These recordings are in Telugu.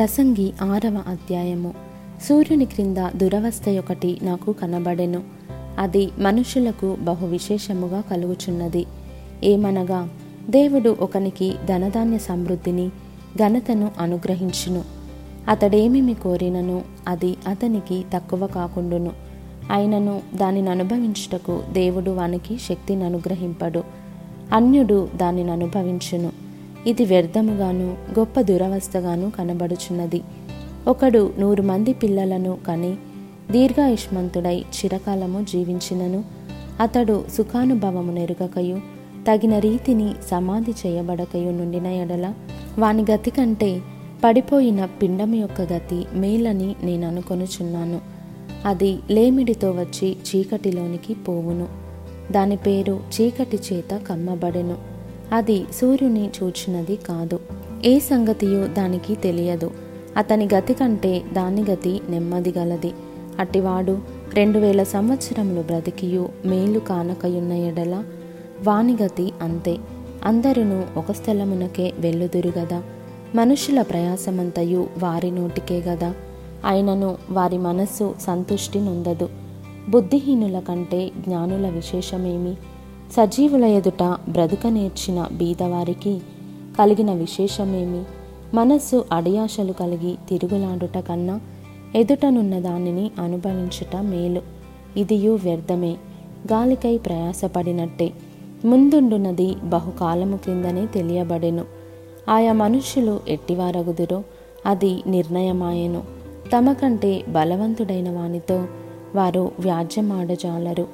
ప్రసంగి ఆరవ అధ్యాయము. సూర్యుని క్రింద దురవస్థ ఒకటి నాకు కనబడెను. అది మనుషులకు బహు విశేషముగా కలుగుచున్నది. ఏమనగా దేవుడు ఒకనికి ధనధాన్య సమృద్ధిని ఘనతను అనుగ్రహించును. అతడేమిమి కోరినను అది అతనికి తక్కువ కాకుండును. అయినను దానిని అనుభవించుటకు దేవుడు వానికి శక్తిని అనుగ్రహింపడు అన్యుడు దానిని అనుభవించును ఇది వ్యర్థముగాను గొప్ప దురవస్థగాను కనబడుచున్నది. ఒకడు నూరు మంది పిల్లలను కని దీర్ఘాయుష్మంతుడై చిరకాలము జీవించినను అతడు సుఖానుభవము నెరుగకయు తగిన రీతిని సమాధి చేయబడకయు నుండిన ఎడల వాని గతి కంటే పడిపోయిన పిండం యొక్క గతి మేలని నేను అనుకొనుచున్నాను. అది లేమిడితో వచ్చి చీకటిలోనికి పోవును. దాని పేరు చీకటి చేత కమ్మబడెను. అది సూర్యుని చూచినది కాదు. ఏ సంగతియో దానికి తెలియదు. అతని గతి కంటే దాని గతి నెమ్మది గలది. అట్టివాడు రెండు వేల సంవత్సరములు బ్రతికియు మేలు కానకయున్న ఎడల వాని గతి అంతే. అందరును ఒక స్థలమునకే వెళ్ళుదురు గదా. మనుషుల ప్రయాసమంతయు వారి నోటికే గదా. అయినను వారి మనస్సు సంతుష్టి నొందదు. బుద్ధిహీనుల కంటే జ్ఞానుల విశేషమేమి? సజీవుల ఎదుట బ్రతుక నేర్చిన బీదవారికి కలిగిన విశేషమేమి? మనస్సు అడియాశలు కలిగి తిరుగులాడుట కన్నా ఎదుటనున్న దానిని అనుభవించుట మేలు. ఇదియు వ్యర్థమే. గాలికై ప్రయాసపడినట్టే. ముందుండునది బహుకాలము క్రిందనే తెలియబడెను. ఆయా మనుష్యులు ఎట్టివారగుదురో అది నిర్ణయమాయెను. తమ కంటే బలవంతుడైన వానితో వారు వ్యాజ్యమాడజాలరు.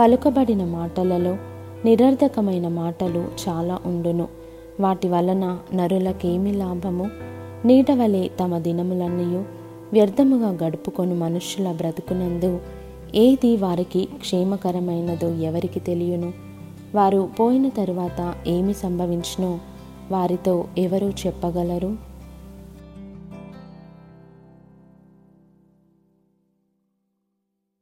పలుకబడిన మాటలలో నిరర్ధకమైన మాటలు చాలా ఉండును. వాటి వలన నరులకేమి లాభము? నీడవలే తమ దినములన్నయూ వ్యర్థముగా గడుపుకొని మనుష్యుల బ్రతుకునందు ఏది వారికి క్షేమకరమైనదో ఎవరికి తెలియను? వారు పోయిన తరువాత ఏమి సంభవించినో? వారితో ఎవరు చెప్పగలరు?